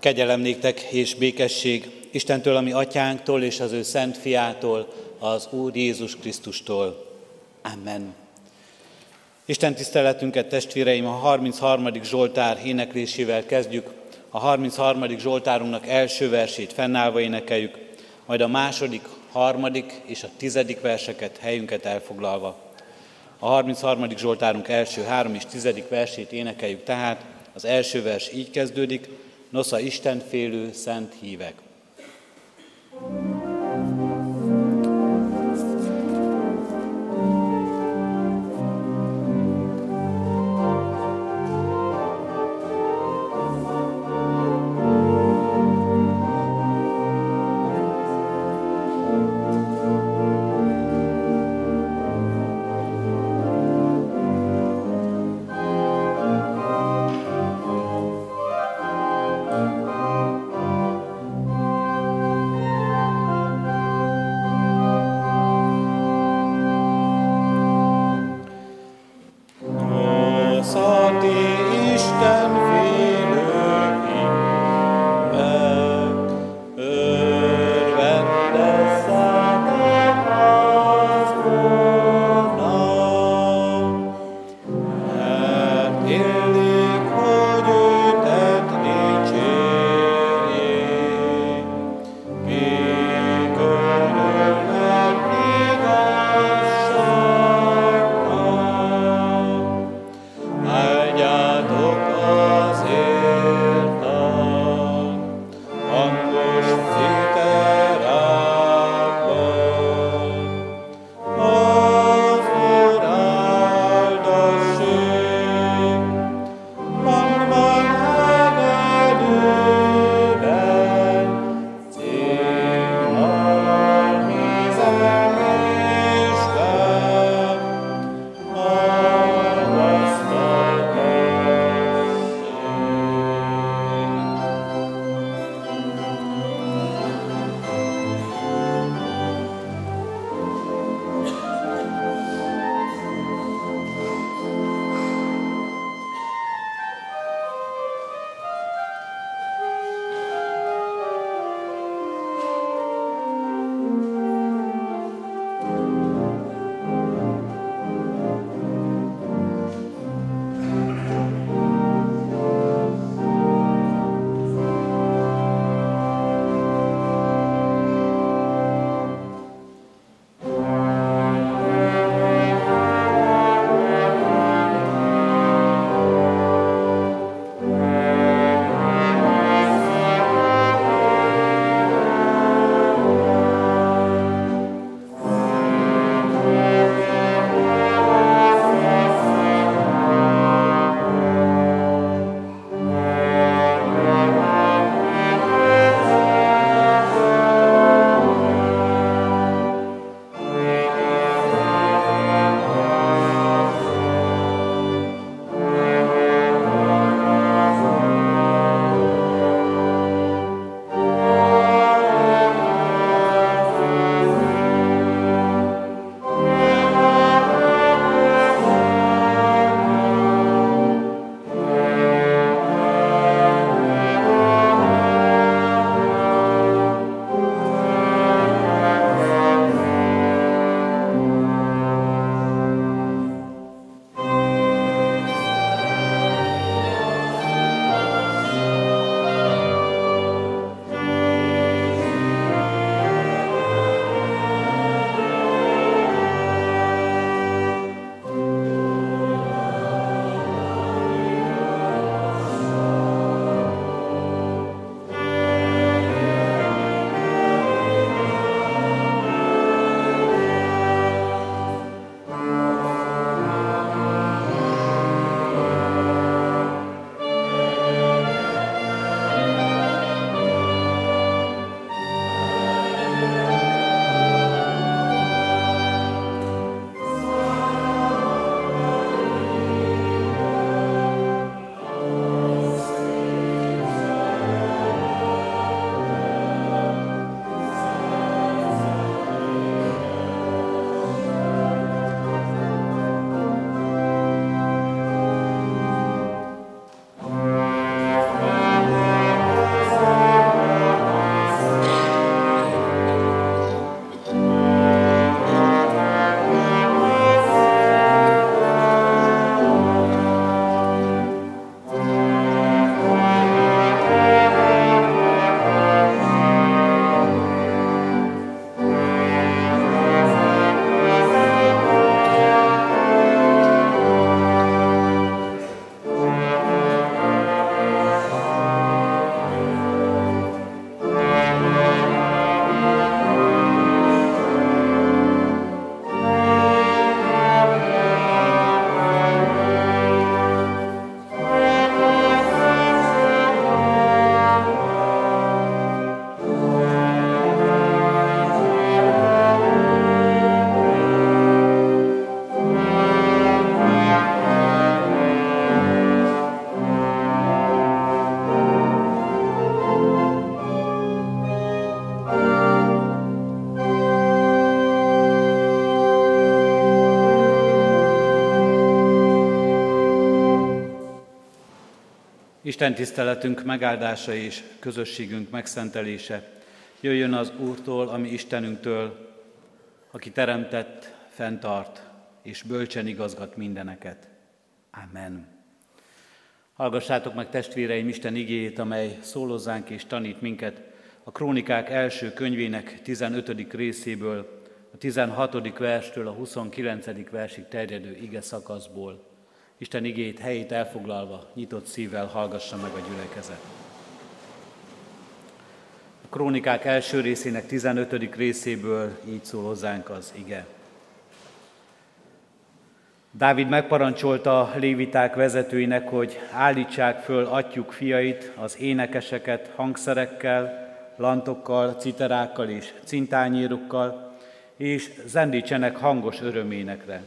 Kegyelem néktek és békesség Istentől, ami atyánktól és az ő szent fiától, az Úr Jézus Krisztustól. Amen. Isten tiszteletünket, testvéreim, a 33. Zsoltár éneklésével kezdjük. A 33. Zsoltárunknak első versét fennállva énekeljük, majd a második, harmadik és a tizedik verseket helyünket elfoglalva. A 33. Zsoltárunk első három és tizedik versét énekeljük tehát. Az első vers így kezdődik, Nosza Isten félő szent hívek. Isten tiszteletünk megáldása és közösségünk megszentelése jöjjön az Úrtól, ami Istenünktől, aki teremtett, fenntart és bölcsen igazgat mindeneket. Amen. Hallgassátok meg testvéreim Isten igéjét, amely szólozzánk és tanít minket a Krónikák első könyvének 15. részéből, a 16. verstől a 29. versig terjedő ige szakaszból. Isten igét helyét elfoglalva, nyitott szívvel hallgassa meg a gyülekezet. A Krónikák első részének 15. részéből így szól hozzánk az ige. Dávid megparancsolta léviták vezetőinek, hogy állítsák föl atyuk fiait, az énekeseket hangszerekkel, lantokkal, citerákkal és cintányérokkal, és zendítsenek hangos öröménekre.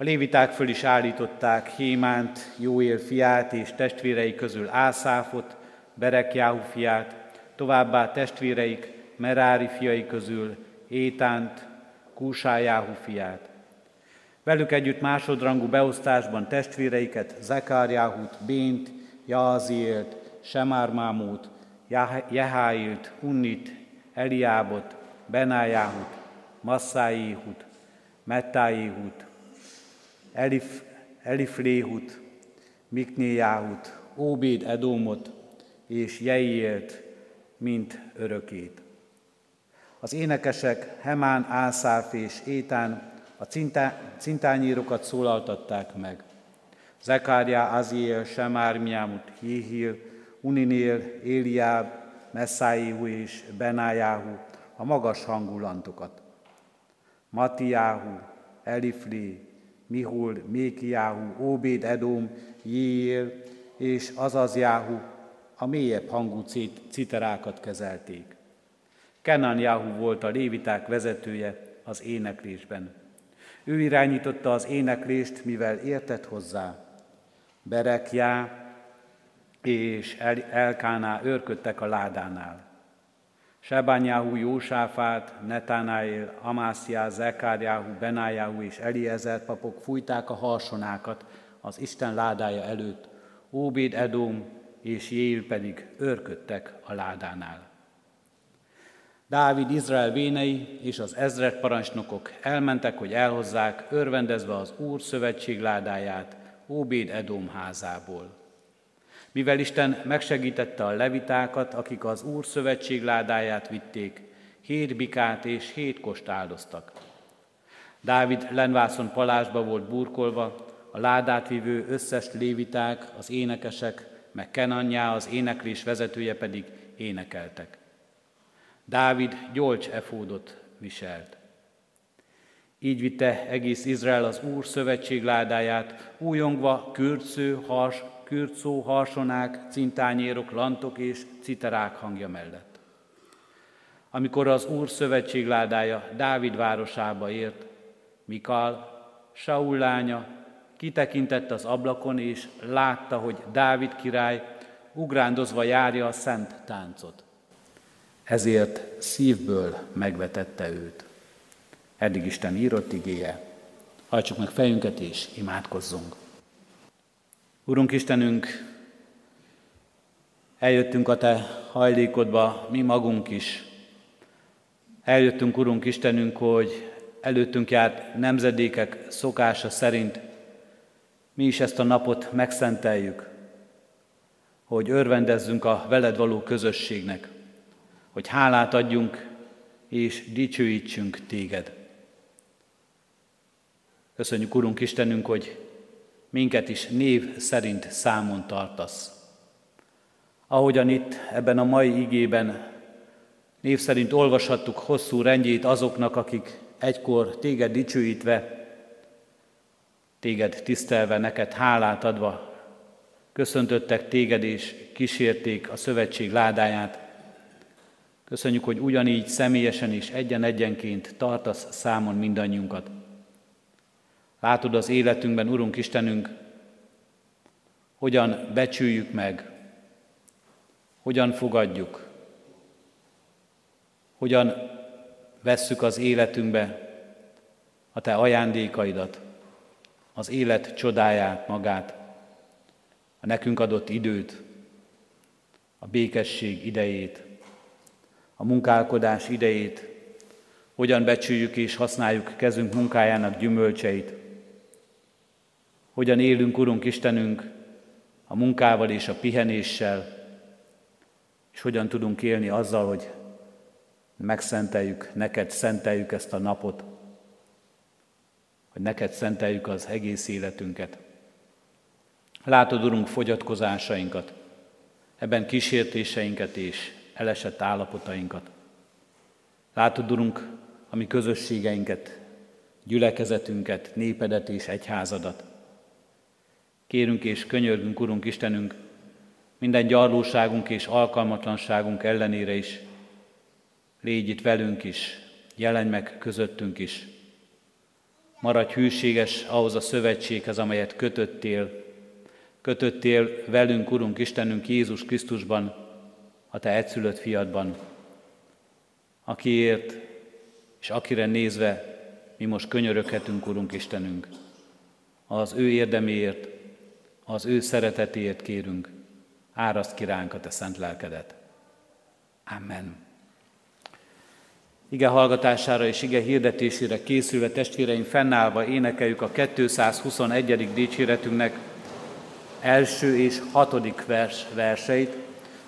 A léviták föl is állították Hémánt, Jóél fiát és testvérei közül Ászáfot, Berekjáhu fiát, továbbá testvéreik Merári fiai közül Étánt, Kúsájáhu fiát. Velük együtt másodrangú beosztásban testvéreiket, Zekárjáhut, Bént, Jaziélt, Semármámót, Jeháilt, Unnit, Eliábot, Benájáhut, Massáihut, Mettáihut, Elif, Elifléhut, Miknéjáhut, Óbéd Edómot és Jeiélt, mint örökét. Az énekesek Hemán, Ászáf és Étán a cintányírokat szólaltatták meg. Zekária, Aziel, Semármiámut, Jéhil, Uninél, Éliáb, Messáihu és Benájáhu a magas hangú lantokat. Matiáhu, Elifli, Mihul, Mékiáhu, Óbéd Edom, Jéél és Azazjáhu a mélyebb hangú citerákat kezelték. Kenanjáhu volt a léviták vezetője az éneklésben. Ő irányította az éneklést, mivel értett hozzá. Berekjá és Elkáná őrködtek a ládánál. Sebányáhu, Jósáfát, Netánáél, Amászjá, Zekárjáhu, Benájáhu és Eliezer papok fújták a harsonákat az Isten ládája előtt, Óbéd Edom és Jél pedig őrködtek a ládánál. Dávid Izrael vénei és az ezred parancsnokok elmentek, hogy elhozzák, örvendezve az Úr szövetség ládáját Óbéd Edom házából. Mivel Isten megsegítette a levitákat, akik az Úr szövetség ládáját vitték, hét bikát és hét kost áldoztak. Dávid lenvászon palásba volt burkolva, a ládát vívő összes léviták, az énekesek, meg Kenanyá, az éneklés vezetője pedig énekeltek. Dávid gyolcs efódot viselt. Így vitte egész Izrael az Úr szövetség ládáját, újongva kürcő, hars, kürtszó, harsonák, cintányérok, lantok és citerák hangja mellett. Amikor az Úr szövetség ládája Dávid városába ért, Mikal, Saul lánya, kitekintett az ablakon, és látta, hogy Dávid király ugrándozva járja a szent táncot. Ezért szívből megvetette őt. Eddig Isten írott igéje. Hajtsuk meg fejünket és imádkozzunk. Urunk Istenünk, eljöttünk a Te hajlékodba, mi magunk is. Eljöttünk, Urunk Istenünk, hogy előttünk járt nemzedékek szokása szerint mi is ezt a napot megszenteljük, hogy örvendezzünk a veled való közösségnek, hogy hálát adjunk és dicsőítsünk téged. Köszönjük, Urunk Istenünk, hogy minket is név szerint számon tartasz. Ahogyan itt ebben a mai igében név szerint olvashattuk hosszú rendjét azoknak, akik egykor téged dicsőítve, téged tisztelve, neked hálát adva, köszöntöttek téged és kísérték a szövetség ládáját. Köszönjük, hogy ugyanígy személyesen és egyen-egyenként tartasz számon mindannyiunkat. Látod az életünkben, Urunk Istenünk, hogyan becsüljük meg, hogyan fogadjuk, hogyan vesszük az életünkbe a Te ajándékaidat, az élet csodáját magát. a nekünk adott időt, a békesség idejét, a munkálkodás idejét, hogyan becsüljük és használjuk kezünk munkájának gyümölcseit, hogyan élünk, Urunk Istenünk, a munkával és a pihenéssel, és hogyan tudunk élni azzal, hogy megszenteljük, neked szenteljük ezt a napot, hogy neked szenteljük az egész életünket. Látod, Urunk, fogyatkozásainkat, ebben kísértéseinket és elesett állapotainkat. Látod, Urunk, a mi közösségeinket, gyülekezetünket, népedet és egyházadat. Kérünk és könyörgünk, Urunk Istenünk, minden gyarlóságunk és alkalmatlanságunk ellenére is, légy itt velünk is, jelenj meg közöttünk is. Maradj hűséges ahhoz a szövetséghez, amelyet kötöttél, kötöttél velünk, Urunk Istenünk Jézus Krisztusban, a Te egyszülött fiadban, akiért és akire nézve mi most könyöröghetünk, Urunk Istenünk. Az ő érdeméért, az ő szeretetéért kérünk, áraszt ki ránk a Te szent lelkedet. Amen. Ige hallgatására és ige hirdetésére készülve testvéreim fennállva énekeljük a 221. dicséretünknek első és hatodik vers, verseit.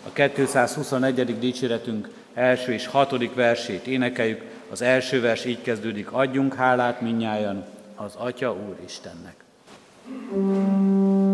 A 221. dicséretünk első és hatodik versét énekeljük. Az első vers így kezdődik, adjunk hálát minnyájan az Atya Úr Istennek. Mm.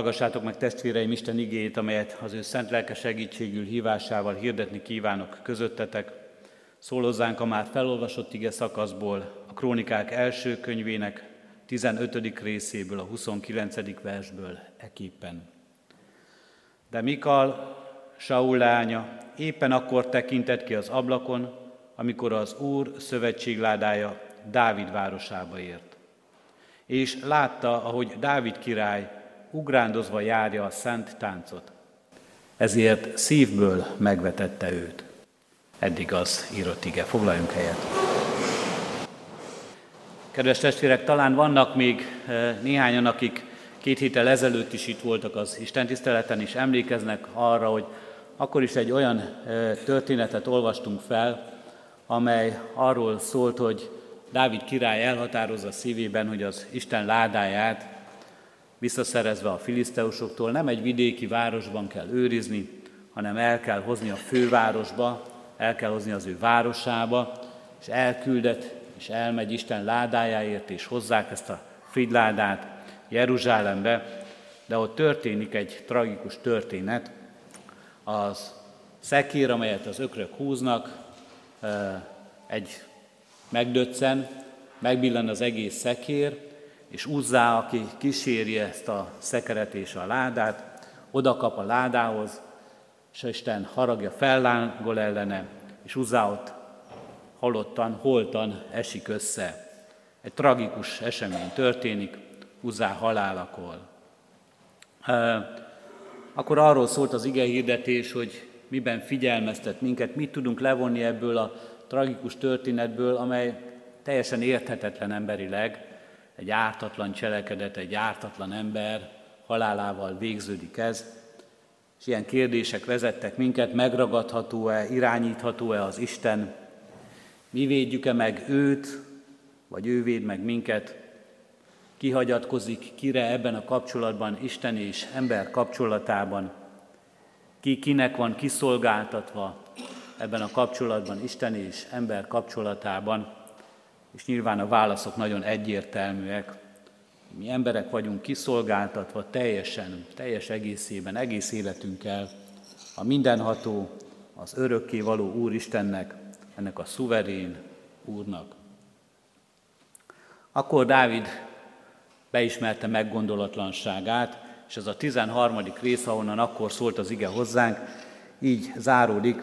Hallgassátok meg testvéreim Isten igéjét, amelyet az ő szent lelke segítségül hívásával hirdetni kívánok közöttetek. Szólozzánk a már felolvasott ige szakaszból, a Krónikák első könyvének 15. részéből, a 29. versből eképpen. De Mikal, Saul lánya, éppen akkor tekintett ki az ablakon, amikor az Úr szövetségládája Dávid városába ért. És látta, ahogy Dávid király ugrándozva járja a szent táncot. ezért szívből megvetette őt. Eddig az írott ige. Foglaljunk helyet. Kedves testvérek, talán vannak még eh, néhányan, akik két héttel ezelőtt is itt voltak az Isten tiszteleten, és emlékeznek arra, hogy akkor is egy olyan eh, történetet olvastunk fel, amely arról szólt, hogy Dávid király elhatározza szívében, hogy az Isten ládáját visszaszerezve a filiszteusoktól nem egy vidéki városban kell őrizni, hanem el kell hozni a fővárosba, el kell hozni az ő városába, és elküldet, és elmegy Isten ládájáért, és hozzák ezt a figyládát Jeruzsálembe, de ott történik egy tragikus történet. Az szekér, amelyet az ökrök húznak, egy megdöccen, megbillen az egész szekér, és Uzzá, aki kíséri ezt a szekeret és a ládát, oda kap a ládához, és Isten haragja fellángol ellene, és Uzzá ott halottan, holtan esik össze. Egy tragikus esemény történik, Uzzá halálakor. Akkor arról szólt az ige hirdetés, hogy miben figyelmeztet minket, mit tudunk levonni ebből a tragikus történetből, amely teljesen érthetetlen emberileg, egy ártatlan cselekedet, egy ártatlan ember halálával végződik ez, és ilyen kérdések vezettek minket, megragadható-e, irányítható-e az Isten, mi védjük-e meg őt, vagy ő véd meg minket, kihagyatkozik kire ebben a kapcsolatban, Isten és ember kapcsolatában, ki kinek van kiszolgáltatva ebben a kapcsolatban, Isten és ember kapcsolatában, és nyilván a válaszok nagyon egyértelműek. Mi emberek vagyunk kiszolgáltatva teljesen, teljes egészében, egész életünkkel a mindenható, az örökké való Úristennek, ennek a szuverén Úrnak. Akkor Dávid beismerte meggondolatlanságát, és ez a 13. rész, ahonnan akkor szólt az ige hozzánk, így záródik,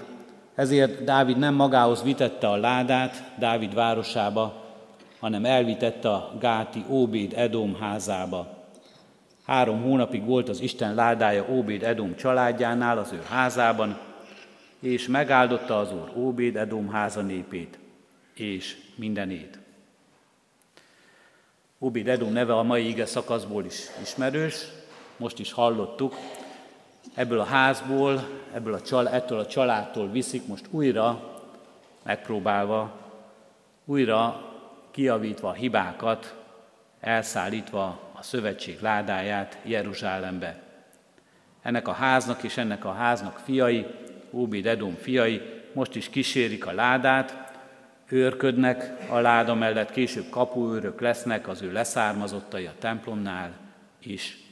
ezért Dávid nem magához vitette a ládát Dávid városába, hanem elvitette a Gáti Óbéd Edom házába. Három hónapig volt az Isten ládája Óbéd Edom családjánál, az ő házában, és megáldotta az Úr Óbéd Edom háza népét, és mindenét. Óbéd Edom neve a mai ige szakaszból is ismerős, most is hallottuk, ebből a házból, ebből a csal, ettől a családtól viszik most újra, megpróbálva, újra kiavítva a hibákat, elszállítva a szövetség ládáját Jeruzsálembe. Ennek a háznak és ennek a háznak fiai, Óbid Edom fiai most is kísérik a ládát, őrködnek a láda mellett, később kapuőrök lesznek az ő leszármazottai a templomnál is.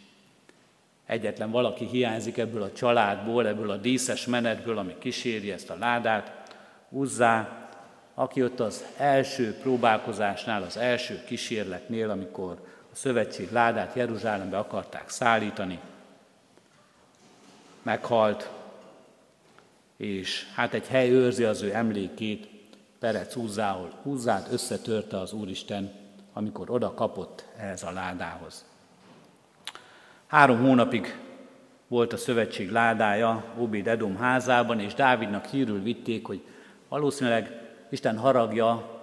Egyetlen valaki hiányzik ebből a családból, ebből a díszes menetből, ami kíséri ezt a ládát, Uzzá, aki ott az első próbálkozásnál, az első kísérletnél, amikor a szövetség ládát Jeruzsálembe akarták szállítani, meghalt, és hát egy hely őrzi az ő emlékét, Perec húzzáhol, húzzát összetörte az Úristen, amikor oda kapott ehhez a ládához. Három hónapig volt a szövetség ládája Obéd Edom házában, és Dávidnak hírül vitték, hogy valószínűleg Isten haragja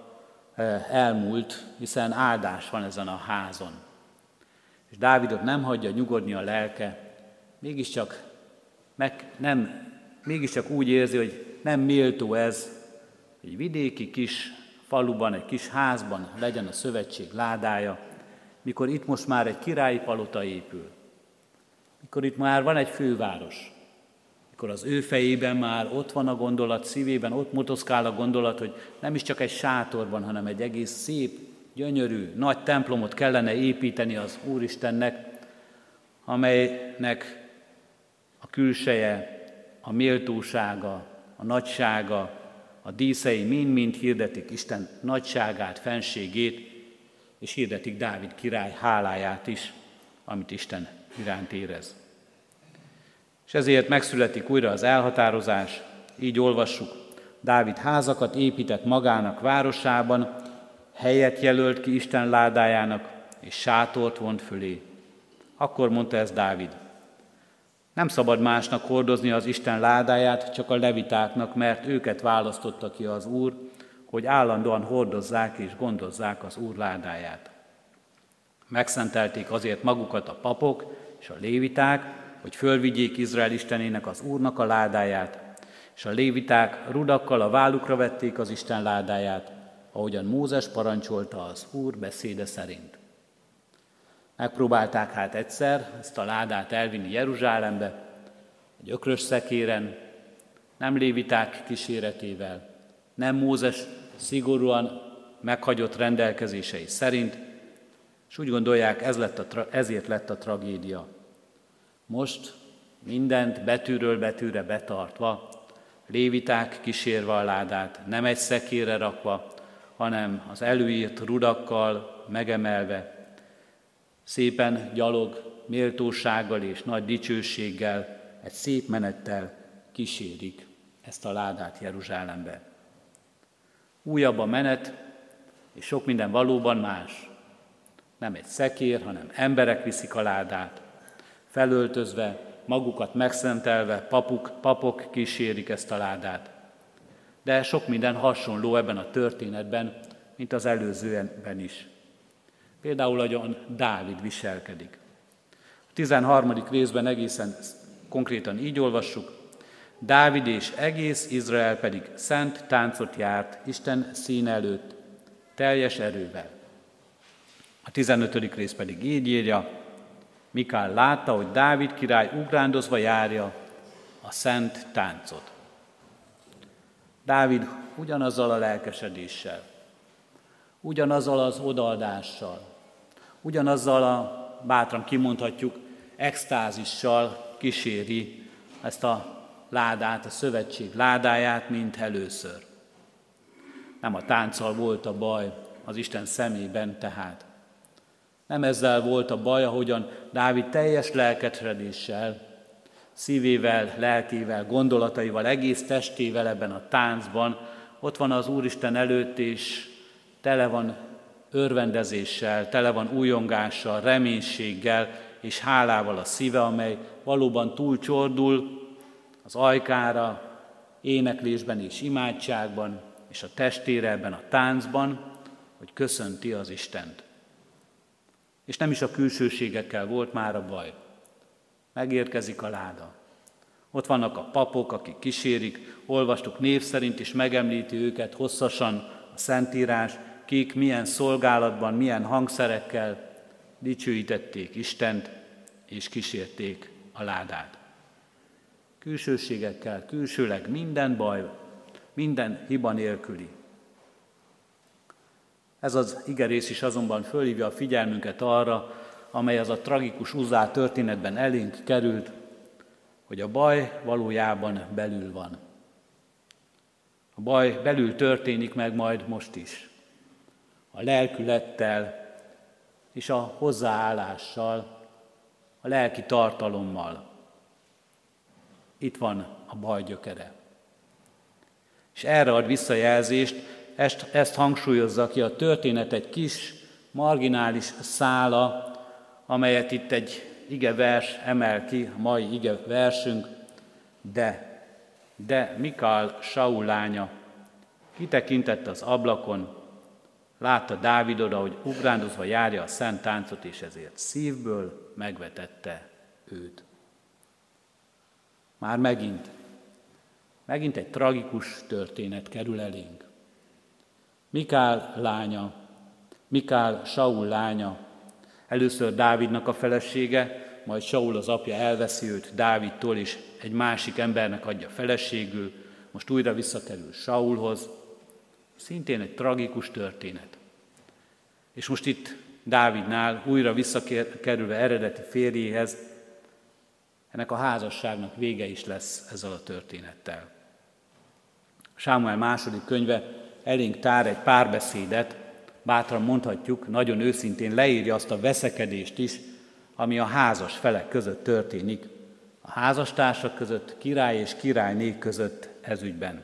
eh, elmúlt, hiszen áldás van ezen a házon. És Dávidot nem hagyja nyugodni a lelke, mégiscsak, meg, nem, mégiscsak úgy érzi, hogy nem méltó ez, egy vidéki kis faluban, egy kis házban legyen a szövetség ládája, mikor itt most már egy királyi palota épül, mikor itt már van egy főváros, akkor az ő fejében már ott van a gondolat, szívében ott motoszkál a gondolat, hogy nem is csak egy sátorban, hanem egy egész szép, gyönyörű, nagy templomot kellene építeni az Úristennek, amelynek a külseje, a méltósága, a nagysága, a díszei mind-mind hirdetik Isten nagyságát, fenségét, és hirdetik Dávid király háláját is, amit Isten iránt érez. És ezért megszületik újra az elhatározás, így olvassuk, Dávid házakat épített magának városában, helyet jelölt ki Isten ládájának, és sátort vont fölé. Akkor mondta ez Dávid, Nem szabad másnak hordozni az Isten ládáját, csak a levitáknak, mert őket választotta ki az Úr, hogy állandóan hordozzák és gondozzák az Úr ládáját. Megszentelték azért magukat a papok és a léviták, hogy fölvigyék Izrael Istenének az Úrnak a ládáját, és a léviták rudakkal a vállukra vették az Isten ládáját, ahogyan Mózes parancsolta az Úr beszéde szerint. Megpróbálták hát egyszer ezt a ládát elvinni Jeruzsálembe, egy ökrös szekéren, nem léviták kíséretével, nem Mózes szigorúan meghagyott rendelkezései szerint, és úgy gondolják, ez lett a, ezért lett a tragédia. Most mindent betűről betűre betartva, léviták kísérve a ládát, nem egy szekére rakva, hanem az előírt rudakkal megemelve, szépen gyalog, méltósággal és nagy dicsőséggel, egy szép menettel kísérik ezt a ládát Jeruzsálembe. Újabb a menet, és sok minden valóban más. Nem egy szekér, hanem emberek viszik a ládát. Felöltözve, magukat megszentelve, papuk, papok kísérik ezt a ládát. De sok minden hasonló ebben a történetben, mint az előzőben is. Például, ahogyan Dávid viselkedik. A 13. részben egészen konkrétan így olvassuk, Dávid és egész Izrael pedig szent táncot járt Isten szín előtt, teljes erővel. A 15. rész pedig így írja, Mikál látta, hogy Dávid király ugrándozva járja a szent táncot. Dávid ugyanazzal a lelkesedéssel, ugyanazzal az odaadással, ugyanazzal a, bátran kimondhatjuk, extázissal kíséri ezt a ládát, a szövetség ládáját, mint először. Nem a tánccal volt a baj az Isten szemében tehát. Nem ezzel volt a baj, ahogyan Dávid teljes lelkesedéssel, szívével, lelkével, gondolataival, egész testével ebben a táncban, ott van az Úristen előtt, és tele van örvendezéssel, tele van újongással, reménységgel és hálával a szíve, amely valóban túlcsordul az ajkára, éneklésben és imádságban, és a testére ebben a táncban, hogy köszönti az Istent. És nem is a külsőségekkel volt már a baj. Megérkezik a láda. Ott vannak a papok, akik kísérik, olvastuk név szerint, és megemlíti őket hosszasan a Szentírás, kik milyen szolgálatban, milyen hangszerekkel dicsőítették Istent, és kísérték a ládát. Külsőségekkel, külsőleg minden baj, minden hiba nélküli. Ez az igerész is azonban fölhívja a figyelmünket arra, amely az a tragikus uzá történetben elénk került, hogy a baj valójában belül van. A baj belül történik meg majd most is. A lelkülettel és a hozzáállással, a lelki tartalommal. Itt van a baj gyökere. És erre ad visszajelzést, ezt, ezt hangsúlyozza ki a történet egy kis, marginális szála, amelyet itt egy ige vers emel ki, a mai ige versünk, de, de Mikál Saul lánya kitekintett az ablakon, látta Dávid oda, hogy ugrándozva járja a szent táncot, és ezért szívből megvetette őt. Már megint, megint egy tragikus történet kerül elénk. Mikál lánya, Mikál Saul lánya, először Dávidnak a felesége, majd Saul az apja elveszi őt Dávidtól, és egy másik embernek adja feleségül, most újra visszakerül Saulhoz. Szintén egy tragikus történet. És most itt Dávidnál újra visszakerülve eredeti férjéhez, ennek a házasságnak vége is lesz ezzel a történettel. Sámuel második könyve elénk tár egy párbeszédet, bátran mondhatjuk, nagyon őszintén leírja azt a veszekedést is, ami a házas felek között történik, a házastársak között, király és királyné között ezügyben.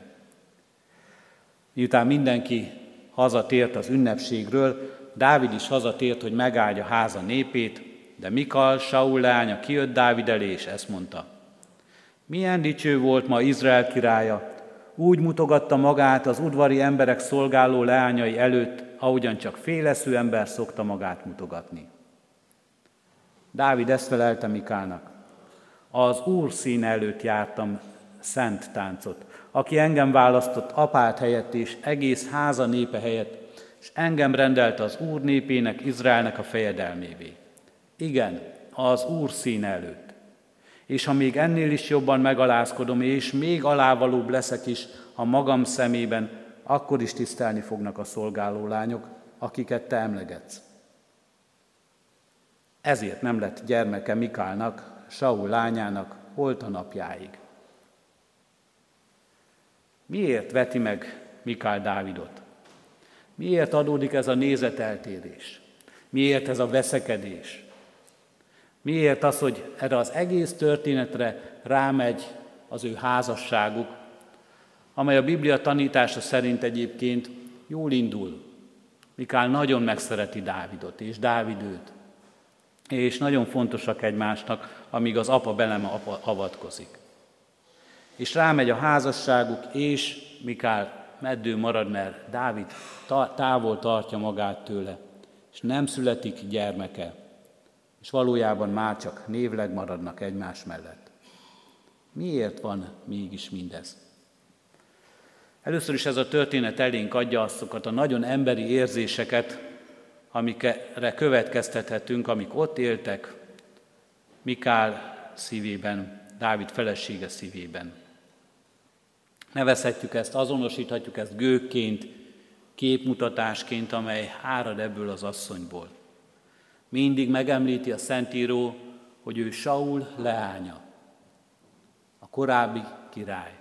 Miután mindenki hazatért az ünnepségről, Dávid is hazatért, hogy megáldja háza népét, de Mikal, Saul lánya kijött Dávid elé, és ezt mondta. Milyen dicső volt ma Izrael királya, úgy mutogatta magát az udvari emberek szolgáló leányai előtt, ahogyan csak féleszű ember szokta magát mutogatni. Dávid ezt felelte Mikának. Az Úr szín előtt jártam szent táncot, aki engem választott apát helyett és egész háza népe helyett, és engem rendelt az Úr népének, Izraelnek a fejedelmévé. Igen, az Úr szín előtt. És ha még ennél is jobban megalázkodom, és még alávalóbb leszek is a magam szemében, akkor is tisztelni fognak a szolgáló lányok, akiket te emlegetsz. Ezért nem lett gyermeke Mikálnak, Saul lányának, holt a napjáig. Miért veti meg Mikál Dávidot? Miért adódik ez a nézeteltérés? Miért ez a veszekedés? Miért az, hogy erre az egész történetre rámegy az ő házasságuk, amely a Biblia tanítása szerint egyébként jól indul. Mikál nagyon megszereti Dávidot, és Dávid őt. És nagyon fontosak egymásnak, amíg az apa belem avatkozik. És rámegy a házasságuk, és Mikál meddő marad, mert Dávid távol tartja magát tőle, és nem születik gyermeke és valójában már csak névleg maradnak egymás mellett. Miért van mégis mindez? Először is ez a történet elénk adja azokat a nagyon emberi érzéseket, amikre következtethetünk, amik ott éltek, Mikál szívében, Dávid felesége szívében. Nevezhetjük ezt, azonosíthatjuk ezt gőkként, képmutatásként, amely árad ebből az asszonyból. Mindig megemlíti a Szentíró, hogy ő Saul leánya, a korábbi király,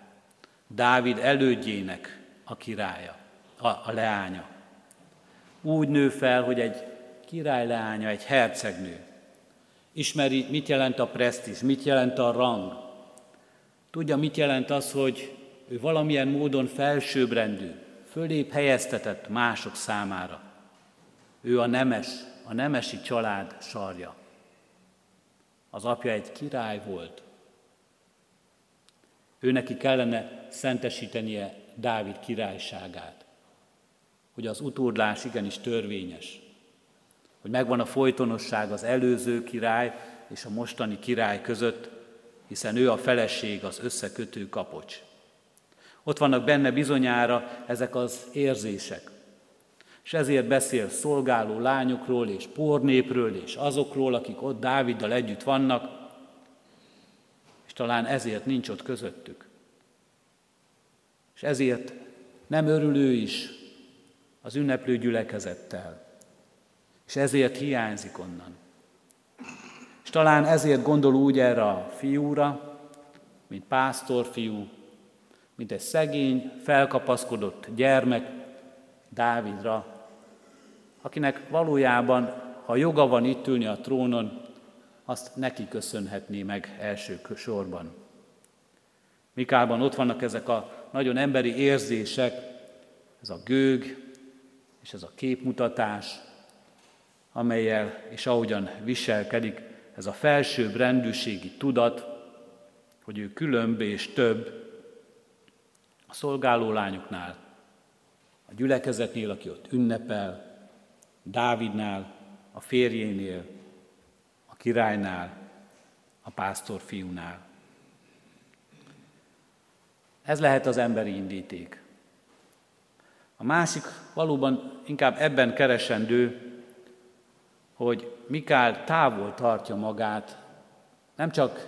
Dávid elődjének a királya, a, a leánya. Úgy nő fel, hogy egy király leánya, egy hercegnő. Ismeri, mit jelent a presztis, mit jelent a rang. Tudja, mit jelent az, hogy ő valamilyen módon felsőbbrendű, fölébb helyeztetett mások számára. Ő a nemes, a nemesi család sarja. Az apja egy király volt. Ő neki kellene szentesítenie Dávid királyságát, hogy az utódlás igenis törvényes, hogy megvan a folytonosság az előző király és a mostani király között, hiszen ő a feleség, az összekötő kapocs. Ott vannak benne bizonyára ezek az érzések, és ezért beszél szolgáló lányokról és pornépről és azokról, akik ott Dáviddal együtt vannak, és talán ezért nincs ott közöttük. És ezért nem örül ő is az ünneplő gyülekezettel, és ezért hiányzik onnan. És talán ezért gondol úgy erre a fiúra, mint pásztorfiú, mint egy szegény, felkapaszkodott gyermek, Dávidra, akinek valójában, ha joga van itt ülni a trónon, azt neki köszönhetné meg első sorban. Mikában ott vannak ezek a nagyon emberi érzések, ez a gőg és ez a képmutatás, amelyel és ahogyan viselkedik, ez a felsőbb rendűségi tudat, hogy ő különb és több a szolgáló lányoknál, a gyülekezetnél, aki ott ünnepel, Dávidnál, a férjénél, a királynál, a pásztor fiúnál. Ez lehet az emberi indíték. A másik valóban inkább ebben keresendő, hogy Mikál távol tartja magát, nem csak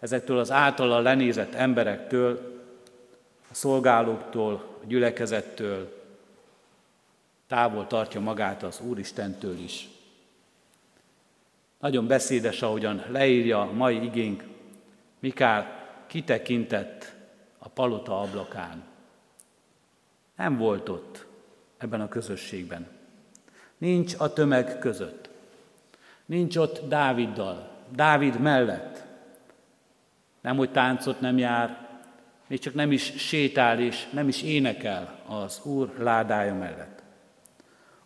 ezektől az általa lenézett emberektől, a szolgálóktól, a gyülekezettől, távol tartja magát az Úristentől is. Nagyon beszédes, ahogyan leírja a mai igénk, Mikál kitekintett a palota ablakán. Nem volt ott ebben a közösségben. Nincs a tömeg között. Nincs ott Dáviddal, Dávid mellett. Nem, hogy táncot nem jár, még csak nem is sétál és nem is énekel az Úr ládája mellett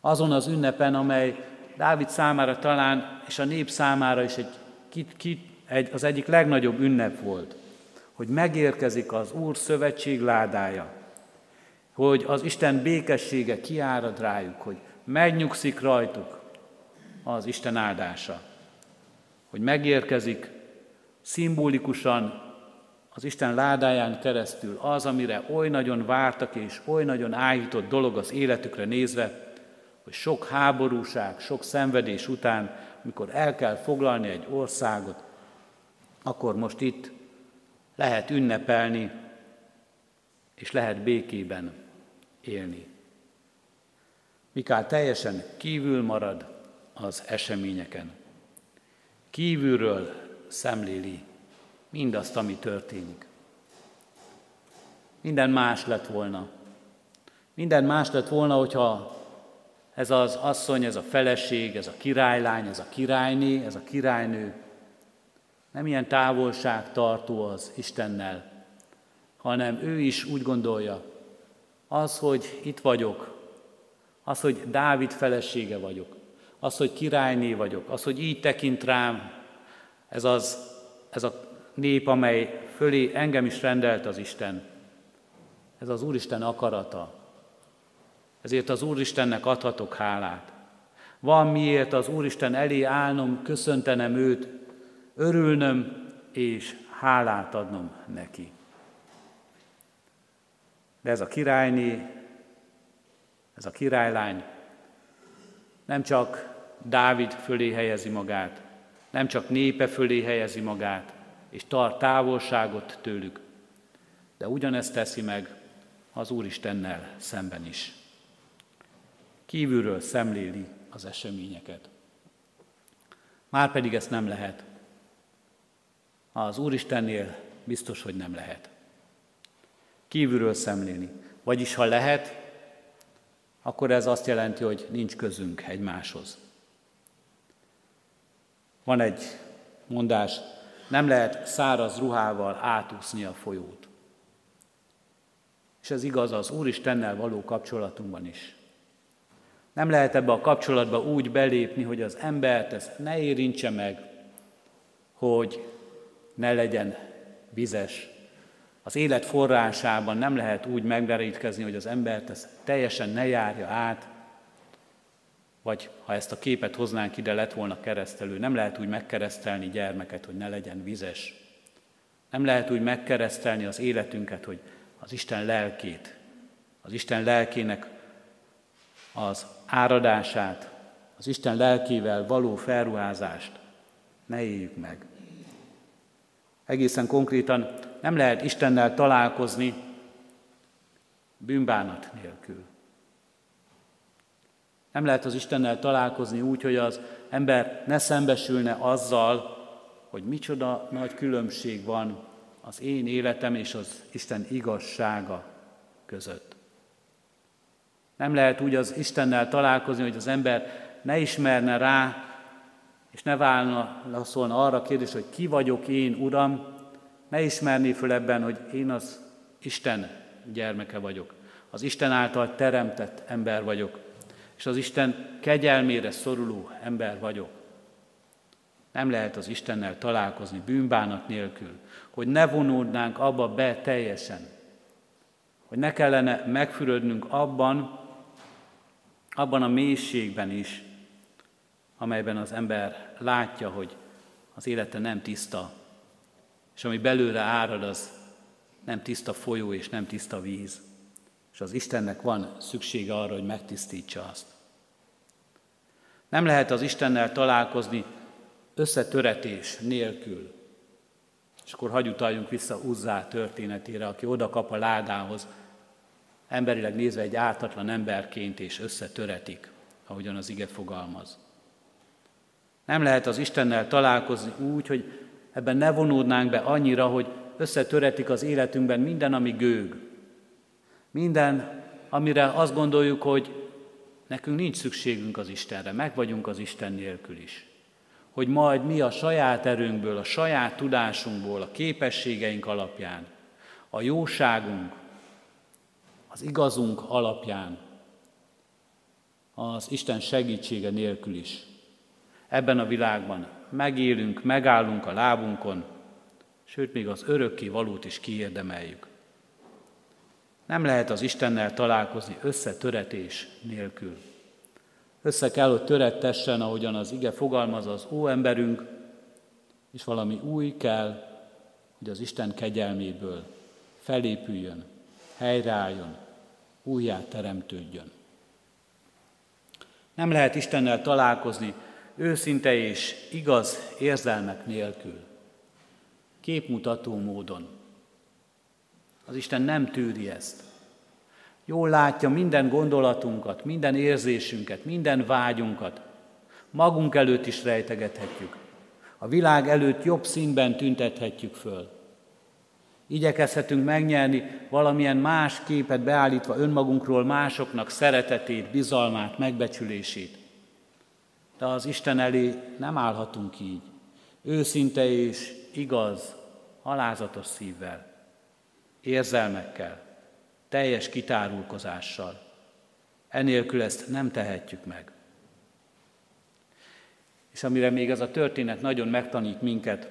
azon az ünnepen, amely Dávid számára talán, és a nép számára is egy, ki, ki, egy, az egyik legnagyobb ünnep volt, hogy megérkezik az Úr szövetség ládája, hogy az Isten békessége kiárad rájuk, hogy megnyugszik rajtuk az Isten áldása, hogy megérkezik szimbolikusan az Isten ládáján keresztül az, amire oly nagyon vártak és oly nagyon áhított dolog az életükre nézve, hogy sok háborúság, sok szenvedés után, amikor el kell foglalni egy országot, akkor most itt lehet ünnepelni, és lehet békében élni. Mikál teljesen kívül marad az eseményeken. Kívülről szemléli mindazt, ami történik. Minden más lett volna. Minden más lett volna, hogyha ez az asszony, ez a feleség, ez a királylány, ez a királyné, ez a királynő nem ilyen távolság tartó az Istennel, hanem ő is úgy gondolja, az, hogy itt vagyok, az, hogy Dávid felesége vagyok, az, hogy királyné vagyok, az, hogy így tekint rám, ez, az, ez a nép, amely fölé engem is rendelt az Isten. Ez az Úristen akarata. Ezért az Úristennek adhatok hálát. Van miért az Úristen elé állnom, köszöntenem őt, örülnöm és hálát adnom neki. De ez a királyné, ez a királylány nem csak Dávid fölé helyezi magát, nem csak népe fölé helyezi magát, és tart távolságot tőlük, de ugyanezt teszi meg az Úristennel szemben is. Kívülről szemléli az eseményeket. Márpedig ezt nem lehet. Az Úristennél biztos, hogy nem lehet. Kívülről szemlélni. Vagyis ha lehet, akkor ez azt jelenti, hogy nincs közünk egymáshoz. Van egy mondás, nem lehet száraz ruhával átúszni a folyót. És ez igaz az Úristennel való kapcsolatunkban is. Nem lehet ebbe a kapcsolatba úgy belépni, hogy az embert ez ne érintse meg, hogy ne legyen vizes. Az élet forrásában nem lehet úgy megderítkezni, hogy az embert ez teljesen ne járja át, vagy ha ezt a képet hoznánk ide, lett volna keresztelő. Nem lehet úgy megkeresztelni gyermeket, hogy ne legyen vizes. Nem lehet úgy megkeresztelni az életünket, hogy az Isten lelkét, az Isten lelkének az áradását, az Isten lelkével való felruházást ne éljük meg. Egészen konkrétan nem lehet Istennel találkozni bűnbánat nélkül. Nem lehet az Istennel találkozni úgy, hogy az ember ne szembesülne azzal, hogy micsoda nagy különbség van az én életem és az Isten igazsága között. Nem lehet úgy az Istennel találkozni, hogy az ember ne ismerne rá, és ne válna szólna arra a kérdés, hogy ki vagyok én, Uram, ne ismerné föl ebben, hogy én az Isten gyermeke vagyok, az Isten által teremtett ember vagyok, és az Isten kegyelmére szoruló ember vagyok. Nem lehet az Istennel találkozni bűnbánat nélkül, hogy ne vonódnánk abba be teljesen, hogy ne kellene megfürödnünk abban, abban a mélységben is, amelyben az ember látja, hogy az élete nem tiszta, és ami belőle árad, az nem tiszta folyó és nem tiszta víz. És az Istennek van szüksége arra, hogy megtisztítsa azt. Nem lehet az Istennel találkozni összetöretés nélkül. És akkor hagy utaljunk vissza Uzzá történetére, aki oda kap a ládához, emberileg nézve egy ártatlan emberként, és összetöretik, ahogyan az ige fogalmaz. Nem lehet az Istennel találkozni úgy, hogy ebben ne vonódnánk be annyira, hogy összetöretik az életünkben minden, ami gőg. Minden, amire azt gondoljuk, hogy nekünk nincs szükségünk az Istenre, meg vagyunk az Isten nélkül is. Hogy majd mi a saját erőnkből, a saját tudásunkból, a képességeink alapján, a jóságunk, az igazunk alapján, az Isten segítsége nélkül is ebben a világban megélünk, megállunk a lábunkon, sőt még az örökké valót is kiérdemeljük. Nem lehet az Istennel találkozni összetöretés nélkül. Össze kell, hogy törettessen, ahogyan az ige fogalmaz az óemberünk, és valami új kell, hogy az Isten kegyelméből felépüljön, helyreálljon, újjá teremtődjön. Nem lehet Istennel találkozni őszinte és igaz érzelmek nélkül, képmutató módon. Az Isten nem tűri ezt. Jól látja minden gondolatunkat, minden érzésünket, minden vágyunkat. Magunk előtt is rejtegethetjük. A világ előtt jobb színben tüntethetjük föl. Igyekezhetünk megnyerni valamilyen más képet beállítva önmagunkról másoknak szeretetét, bizalmát, megbecsülését. De az Isten elé nem állhatunk így. Őszinte és igaz, alázatos szívvel, érzelmekkel, teljes kitárulkozással. Enélkül ezt nem tehetjük meg. És amire még ez a történet nagyon megtanít minket,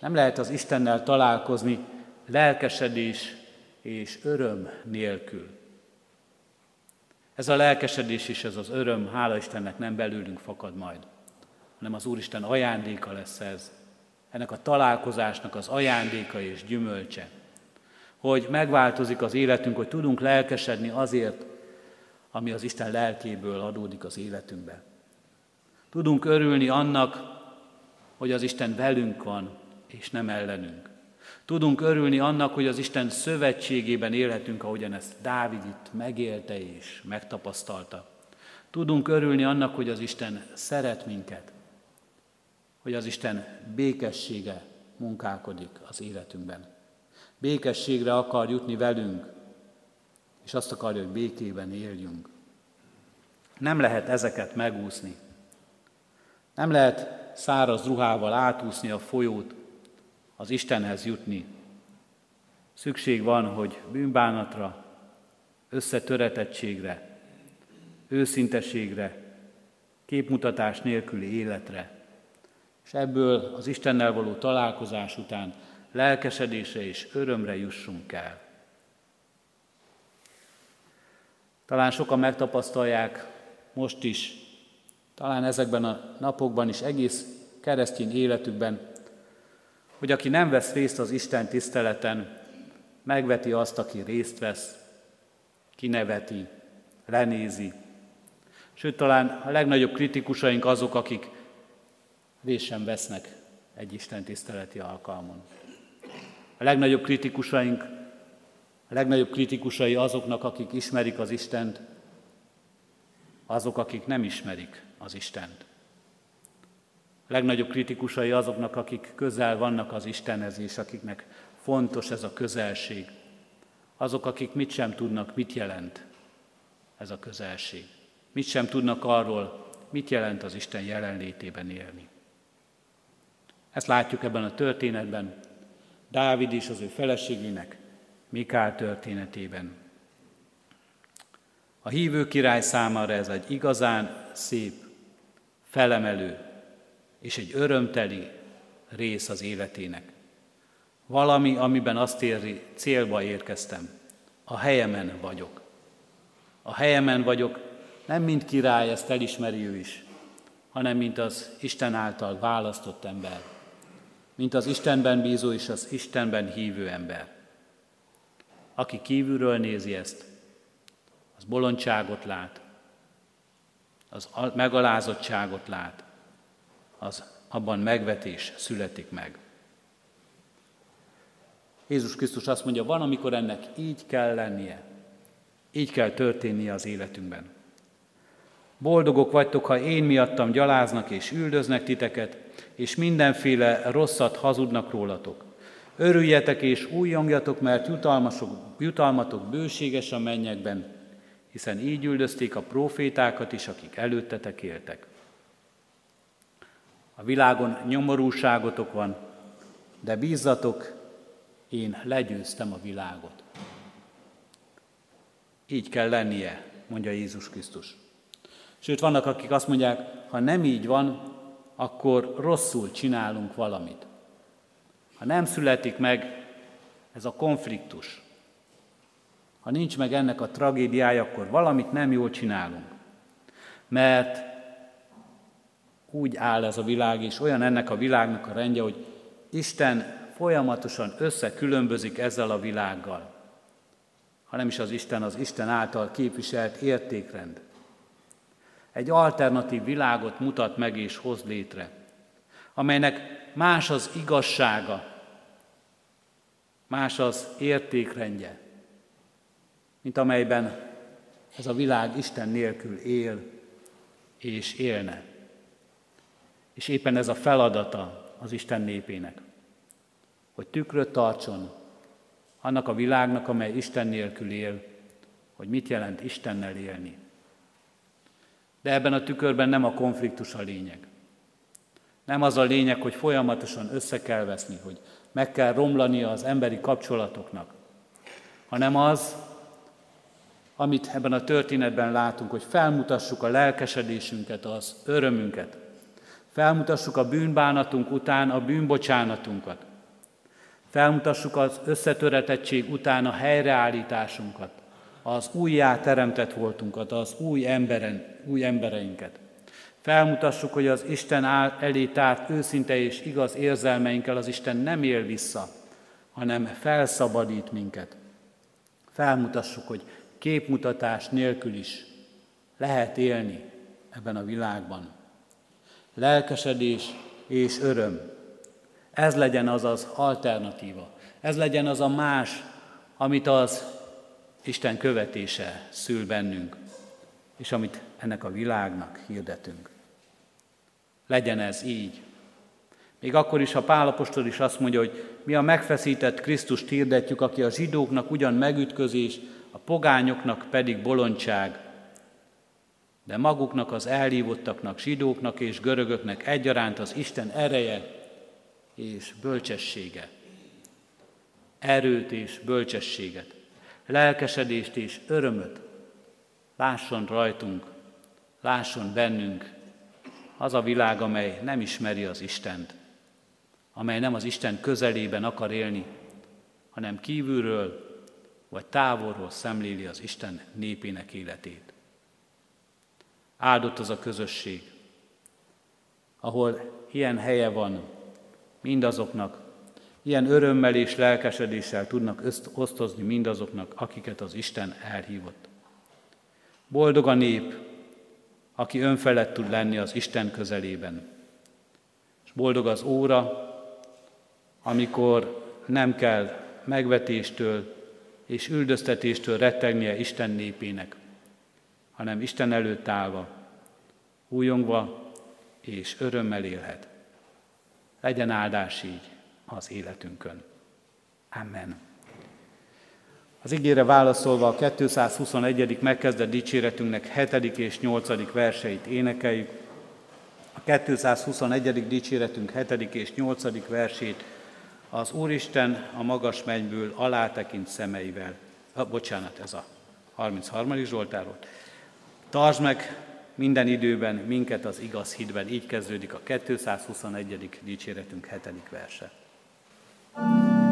nem lehet az Istennel találkozni lelkesedés és öröm nélkül. Ez a lelkesedés és ez az öröm, hála Istennek nem belőlünk fakad majd, hanem az Úristen ajándéka lesz ez. Ennek a találkozásnak az ajándéka és gyümölcse. Hogy megváltozik az életünk, hogy tudunk lelkesedni azért, ami az Isten lelkéből adódik az életünkbe. Tudunk örülni annak, hogy az Isten velünk van, és nem ellenünk. Tudunk örülni annak, hogy az Isten szövetségében élhetünk, ahogyan ezt Dávid itt megélte és megtapasztalta. Tudunk örülni annak, hogy az Isten szeret minket, hogy az Isten békessége munkálkodik az életünkben. Békességre akar jutni velünk, és azt akarja, hogy békében éljünk. Nem lehet ezeket megúszni. Nem lehet száraz ruhával átúszni a folyót, az Istenhez jutni. Szükség van, hogy bűnbánatra, összetöretettségre, őszinteségre, képmutatás nélküli életre, és ebből az Istennel való találkozás után lelkesedésre és örömre jussunk el. Talán sokan megtapasztalják most is, talán ezekben a napokban is, egész keresztény életükben, hogy aki nem vesz részt az Isten tiszteleten, megveti azt, aki részt vesz, kineveti, lenézi. Sőt, talán a legnagyobb kritikusaink azok, akik részt sem vesznek egy Isten tiszteleti alkalmon. A legnagyobb kritikusaink, a legnagyobb kritikusai azoknak, akik ismerik az Istent, azok, akik nem ismerik az Istent legnagyobb kritikusai azoknak, akik közel vannak az Istenhez, és akiknek fontos ez a közelség. Azok, akik mit sem tudnak, mit jelent ez a közelség. Mit sem tudnak arról, mit jelent az Isten jelenlétében élni. Ezt látjuk ebben a történetben, Dávid és az ő feleségének Mikál történetében. A hívő király számára ez egy igazán szép, felemelő, és egy örömteli rész az életének. Valami, amiben azt érzi, célba érkeztem. A helyemen vagyok. A helyemen vagyok, nem mint király, ezt elismeri ő is, hanem mint az Isten által választott ember, mint az Istenben bízó és az Istenben hívő ember. Aki kívülről nézi ezt, az bolondságot lát, az megalázottságot lát, az abban megvetés születik meg. Jézus Krisztus azt mondja, van, amikor ennek így kell lennie, így kell történnie az életünkben. Boldogok vagytok, ha én miattam gyaláznak és üldöznek titeket, és mindenféle rosszat hazudnak rólatok. Örüljetek és újjongjatok, mert jutalmatok bőséges a mennyekben, hiszen így üldözték a profétákat is, akik előttetek éltek. A világon nyomorúságotok van, de bízzatok, én legyőztem a világot. Így kell lennie, mondja Jézus Krisztus. Sőt, vannak, akik azt mondják, ha nem így van, akkor rosszul csinálunk valamit. ha nem születik meg ez a konfliktus, ha nincs meg ennek a tragédiája, akkor valamit nem jól csinálunk. Mert úgy áll ez a világ, és olyan ennek a világnak a rendje, hogy Isten folyamatosan összekülönbözik ezzel a világgal. Ha nem is az Isten, az Isten által képviselt értékrend. Egy alternatív világot mutat meg és hoz létre, amelynek más az igazsága, más az értékrendje, mint amelyben ez a világ Isten nélkül él és élne. És éppen ez a feladata az Isten népének, hogy tükröt tartson annak a világnak, amely Isten nélkül él, hogy mit jelent Istennel élni. De ebben a tükörben nem a konfliktus a lényeg. Nem az a lényeg, hogy folyamatosan össze kell veszni, hogy meg kell romlani az emberi kapcsolatoknak, hanem az, amit ebben a történetben látunk, hogy felmutassuk a lelkesedésünket, az örömünket, felmutassuk a bűnbánatunk után a bűnbocsánatunkat, felmutassuk az összetöretettség után a helyreállításunkat, az újjá teremtett voltunkat, az új, emberen, új embereinket. Felmutassuk, hogy az Isten elé tárt őszinte és igaz érzelmeinkkel az Isten nem él vissza, hanem felszabadít minket. Felmutassuk, hogy képmutatás nélkül is lehet élni ebben a világban. Lelkesedés és öröm. Ez legyen az az alternatíva. Ez legyen az a más, amit az Isten követése szül bennünk, és amit ennek a világnak hirdetünk. Legyen ez így. Még akkor is, ha Pálapostól is azt mondja, hogy mi a megfeszített Krisztust hirdetjük, aki a zsidóknak ugyan megütközés, a pogányoknak pedig bolondság, de maguknak az elhívottaknak, zsidóknak és görögöknek egyaránt az Isten ereje és bölcsessége. Erőt és bölcsességet, lelkesedést és örömöt lásson rajtunk, lásson bennünk az a világ, amely nem ismeri az Istent, amely nem az Isten közelében akar élni, hanem kívülről vagy távolról szemléli az Isten népének életét. Áldott az a közösség, ahol ilyen helye van mindazoknak, ilyen örömmel és lelkesedéssel tudnak osztozni mindazoknak, akiket az Isten elhívott. Boldog a nép, aki önfelett tud lenni az Isten közelében. És boldog az óra, amikor nem kell megvetéstől és üldöztetéstől rettegnie Isten népének, hanem Isten előtt állva, újongva és örömmel élhet. Legyen áldás így az életünkön. Amen. Az ígére válaszolva a 221. megkezdett dicséretünknek 7. és 8. verseit énekeljük. A 221. dicséretünk 7. és 8. versét az Úristen a magas mennyből alátekint szemeivel. Ah, bocsánat, ez a 33. Zsoltár volt. Tartsd meg minden időben minket az igaz hídben. Így kezdődik a 221. dicséretünk 7. verse. thank you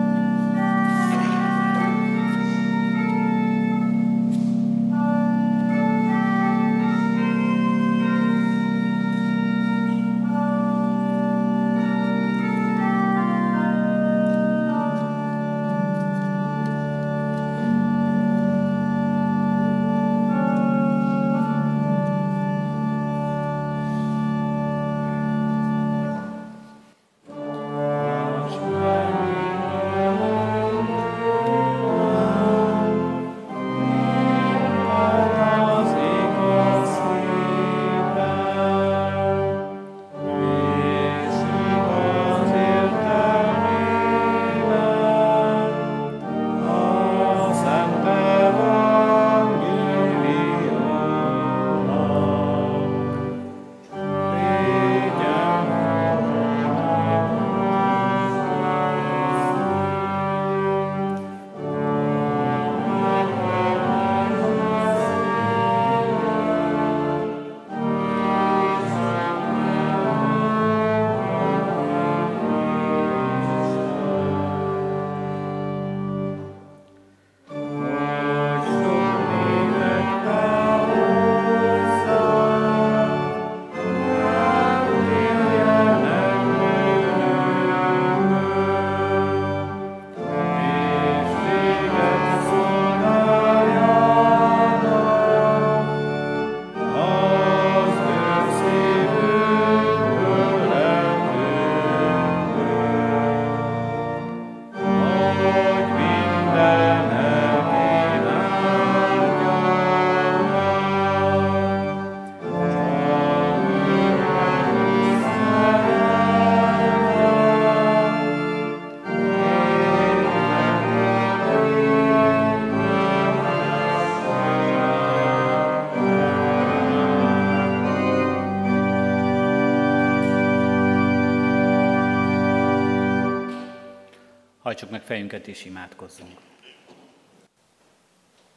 meg fejünket és imádkozzunk.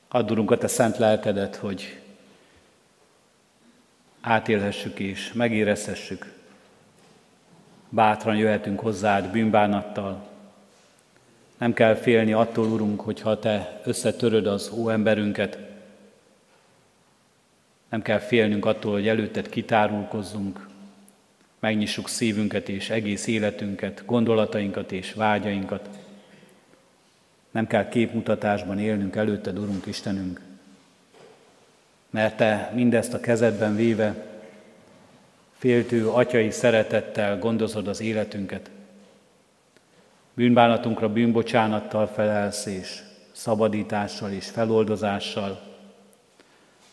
Add, a Te szent lelkedet, hogy átélhessük és megérezhessük. Bátran jöhetünk hozzád bűnbánattal. Nem kell félni attól, Urunk, hogyha Te összetöröd az óemberünket. Nem kell félnünk attól, hogy előtted kitárulkozzunk, megnyissuk szívünket és egész életünket, gondolatainkat és vágyainkat. Nem kell képmutatásban élnünk előtted, Urunk Istenünk, mert Te mindezt a kezedben véve, féltő atyai szeretettel gondozod az életünket. Bűnbánatunkra bűnbocsánattal felelsz és szabadítással és feloldozással.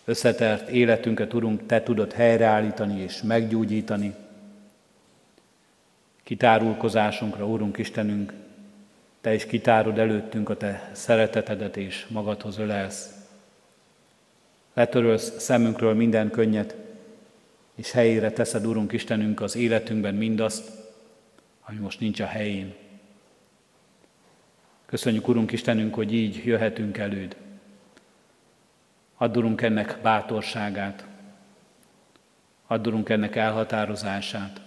Összetert életünket, Urunk, Te tudod helyreállítani és meggyógyítani. Kitárulkozásunkra, Urunk Istenünk, Te is kitárod előttünk a Te szeretetedet és magadhoz ölelsz. Letörölsz szemünkről minden könnyet, és helyére teszed, Urunk Istenünk, az életünkben mindazt, ami most nincs a helyén. Köszönjük, Urunk Istenünk, hogy így jöhetünk előd. Addulunk ennek bátorságát, addulunk ennek elhatározását,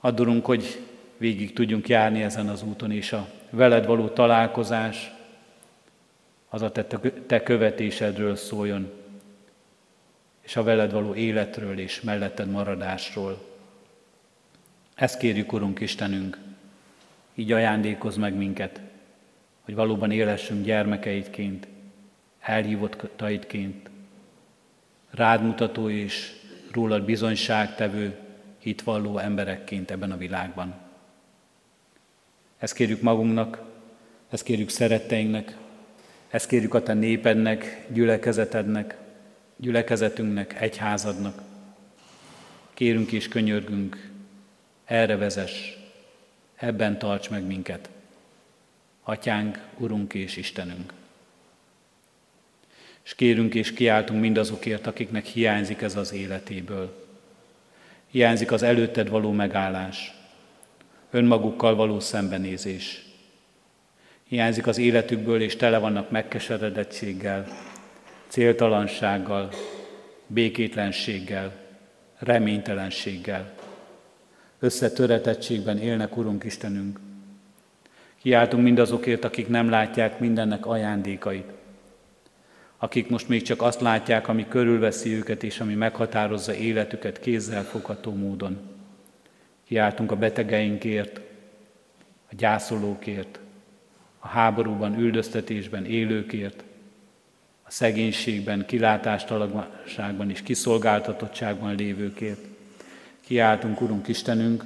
addulunk, hogy végig tudjunk járni ezen az úton, és a veled való találkozás az a te, követésedről szóljon, és a veled való életről és melletted maradásról. Ezt kérjük, Urunk Istenünk, így ajándékoz meg minket, hogy valóban élessünk gyermekeidként, elhívottaidként, rád mutató és rólad bizonyságtevő, hitvalló emberekként ebben a világban. Ezt kérjük magunknak, ezt kérjük szeretteinknek, ezt kérjük a te népednek, gyülekezetednek, gyülekezetünknek, egyházadnak. Kérünk és könyörgünk, erre vezess, ebben tarts meg minket. Atyánk, Urunk és Istenünk. És kérünk és kiáltunk mindazokért, akiknek hiányzik ez az életéből. Hiányzik az előtted való megállás, önmagukkal való szembenézés. Hiányzik az életükből, és tele vannak megkeseredettséggel, céltalansággal, békétlenséggel, reménytelenséggel. Összetöretettségben élnek, Urunk Istenünk. Kiáltunk mindazokért, akik nem látják mindennek ajándékait, akik most még csak azt látják, ami körülveszi őket, és ami meghatározza életüket kézzel fogható módon. Kiáltunk a betegeinkért, a gyászolókért, a háborúban, üldöztetésben élőkért, a szegénységben, kilátástalanságban és kiszolgáltatottságban lévőkért. Kiáltunk, Urunk Istenünk,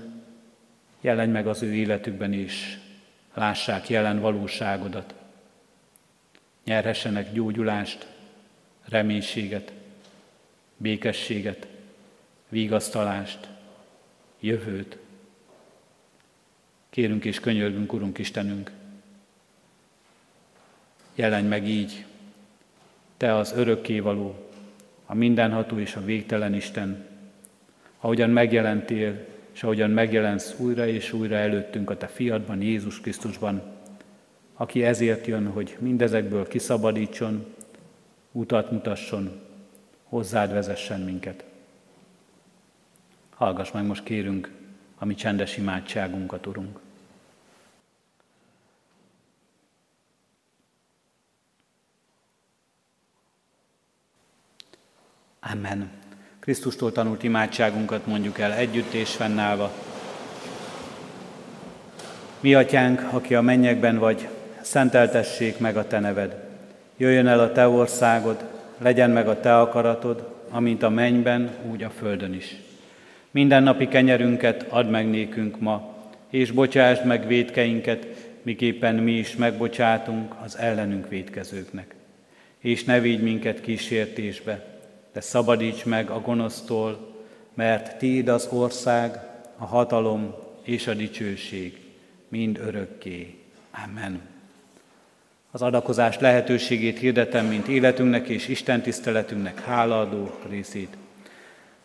jelenj meg az ő életükben is, lássák jelen valóságodat, nyerhessenek gyógyulást, reménységet, békességet, vigasztalást, jövőt. Kérünk és könyörgünk, Urunk Istenünk, jelenj meg így, Te az örökkévaló, a mindenható és a végtelen Isten, ahogyan megjelentél, és ahogyan megjelensz újra és újra előttünk a Te fiadban, Jézus Krisztusban, aki ezért jön, hogy mindezekből kiszabadítson, utat mutasson, hozzád vezessen minket. Hallgass meg most kérünk a mi csendes imádságunkat, Urunk. Amen. Krisztustól tanult imádságunkat mondjuk el együtt és fennállva. Mi atyánk, aki a mennyekben vagy, szenteltessék meg a te neved. Jöjjön el a te országod, legyen meg a te akaratod, amint a mennyben, úgy a földön is. Minden napi kenyerünket add meg nékünk ma, és bocsásd meg védkeinket, miképpen mi is megbocsátunk az ellenünk védkezőknek. És ne vigy minket kísértésbe, de szabadíts meg a gonosztól, mert Tiéd az ország, a hatalom és a dicsőség mind örökké. Amen. Az adakozás lehetőségét hirdetem, mint életünknek és Isten tiszteletünknek hálaadó részét.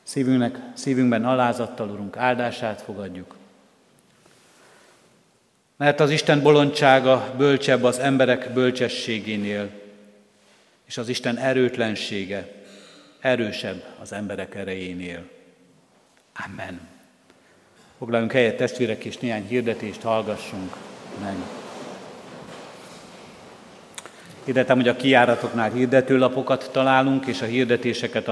Szívünknek, szívünkben alázattal, Urunk, áldását fogadjuk. Mert az Isten bolondsága bölcsebb az emberek bölcsességénél, és az Isten erőtlensége erősebb az emberek erejénél. Amen. Foglaljunk helyet testvérek, és néhány hirdetést hallgassunk meg. Hirdetem, hogy a kiáratoknál hirdetőlapokat találunk, és a hirdetéseket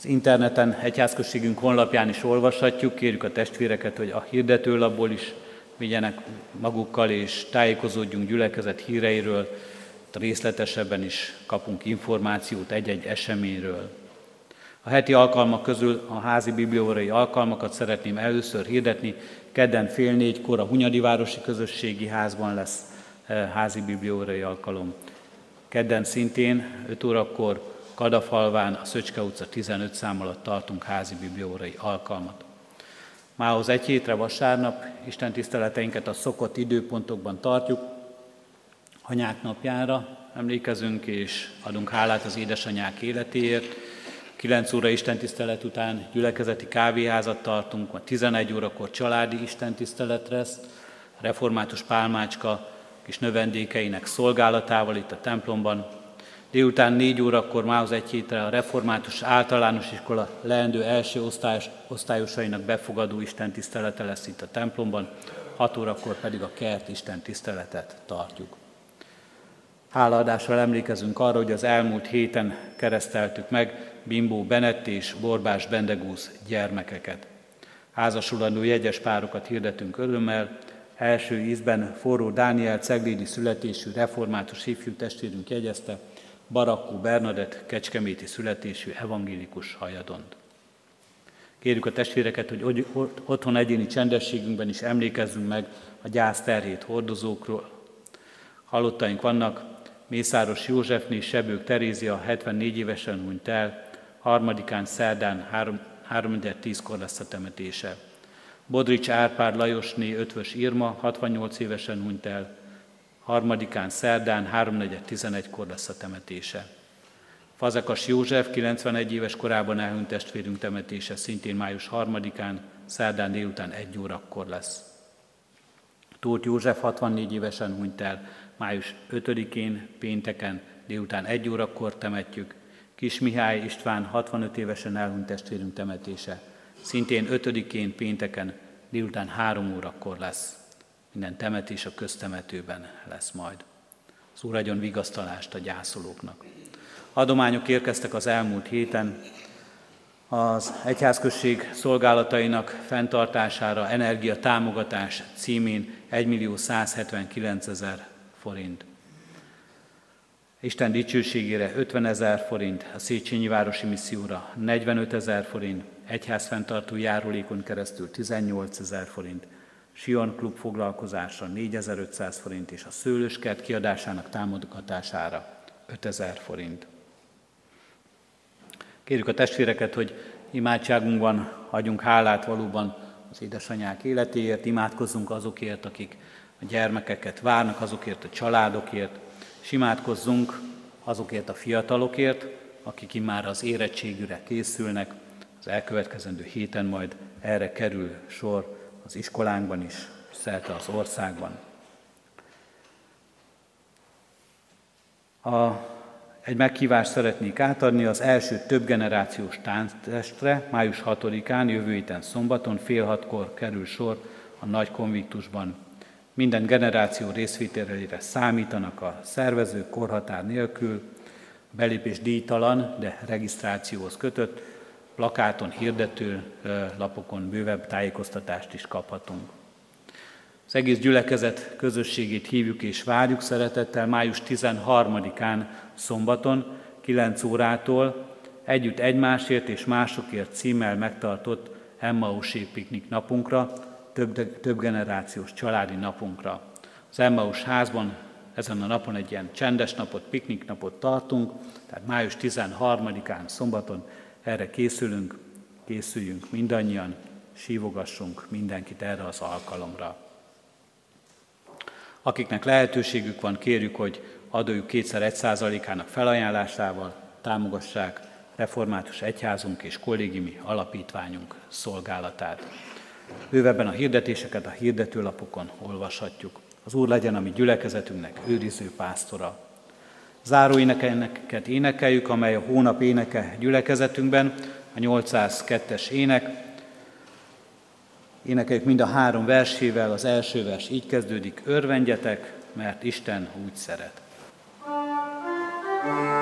az interneten, egyházközségünk honlapján is olvashatjuk. Kérjük a testvéreket, hogy a hirdetőlapból is vigyenek magukkal, és tájékozódjunk gyülekezet híreiről, részletesebben is kapunk információt egy-egy eseményről. A heti alkalmak közül a házi bibliórai alkalmakat szeretném először hirdetni. Kedden fél négykor a Hunyadi Városi Közösségi Házban lesz eh, házi bibliórai alkalom. Kedden szintén 5 órakor Kadafalván, a Szöcske utca 15 szám alatt tartunk házi bibliórai alkalmat. Mához egy hétre vasárnap Isten tiszteleteinket a szokott időpontokban tartjuk. Anyák napjára emlékezünk és adunk hálát az édesanyák életéért. 9 óra istentisztelet után gyülekezeti kávéházat tartunk, ma 11 órakor családi istentisztelet lesz, református pálmácska kis növendékeinek szolgálatával itt a templomban. Délután 4 órakor mához egy hétre a református általános iskola leendő első osztályos, osztályosainak befogadó istentisztelete lesz itt a templomban, 6 órakor pedig a kert istentiszteletet tartjuk. Hálaadásra emlékezünk arra, hogy az elmúlt héten kereszteltük meg Bimbó Benett és Borbás Bendegúz gyermekeket. Házasulandó jegyes párokat hirdetünk örömmel, első ízben forró Dániel Ceglédi születésű református ifjú testvérünk jegyezte, Barakkó Bernadett kecskeméti születésű evangélikus hajadont. Kérjük a testvéreket, hogy otthon egyéni csendességünkben is emlékezzünk meg a gyász terhét hordozókról. Halottaink vannak, Mészáros Józsefné Sebők Terézia 74 évesen hunyt el, harmadikán szerdán 3.10-kor lesz a temetése. Bodrics Árpád Lajosné Ötvös Irma 68 évesen hunyt el, harmadikán szerdán 3.11-kor lesz a temetése. Fazekas József 91 éves korában elhunyt testvérünk temetése szintén május 3-án, szerdán délután 1 órakor lesz. Tóth József 64 évesen hunyt el, május 5-én, pénteken, délután 1 órakor temetjük, Kis Mihály István 65 évesen elhunyt testvérünk temetése. Szintén 5-én pénteken délután 3 órakor lesz. Minden temetés a köztemetőben lesz majd. Az Úr adjon vigasztalást a gyászolóknak. Adományok érkeztek az elmúlt héten, az egyházközség szolgálatainak fenntartására energia támogatás címén 1 millió 179 ezer forint. Isten dicsőségére 50 ezer forint, a Széchenyi Városi Misszióra 45 ezer forint, egyházfenntartó járulékon keresztül 18 ezer forint, Sion Klub foglalkozásra 4500 forint, és a szőlőskert kiadásának támogatására 5000 forint. Kérjük a testvéreket, hogy imádságunkban adjunk hálát valóban az édesanyák életéért, imádkozzunk azokért, akik a gyermekeket várnak, azokért a családokért, és imádkozzunk azokért a fiatalokért, akik már az érettségűre készülnek, az elkövetkezendő héten majd erre kerül sor az iskolánkban is, szerte az országban. A, egy meghívást szeretnék átadni az első több generációs tánctestre, május 6-án, jövő héten szombaton, fél hatkor kerül sor a Nagy Konviktusban minden generáció részvételére számítanak a szervezők korhatár nélkül, belépés díjtalan, de regisztrációhoz kötött, plakáton, hirdető lapokon bővebb tájékoztatást is kaphatunk. Az egész gyülekezet közösségét hívjuk és várjuk szeretettel május 13-án szombaton 9 órától együtt egymásért és másokért címmel megtartott Emmausé piknik napunkra, több, több generációs családi napunkra. Az Emmaus házban ezen a napon egy ilyen csendes napot, piknik napot tartunk, tehát május 13-án szombaton erre készülünk, készüljünk mindannyian, sívogassunk mindenkit erre az alkalomra. Akiknek lehetőségük van, kérjük, hogy adójuk kétszer egy százalékának felajánlásával támogassák református egyházunk és kollégiumi alapítványunk szolgálatát. Bővebben a hirdetéseket a hirdetőlapokon olvashatjuk. Az Úr legyen a mi gyülekezetünknek őriző pásztora. Záró énekelneket énekeljük, amely a hónap éneke gyülekezetünkben, a 802-es ének. Énekeljük mind a három versével, az első vers így kezdődik, örvendjetek, mert Isten úgy szeret. thank you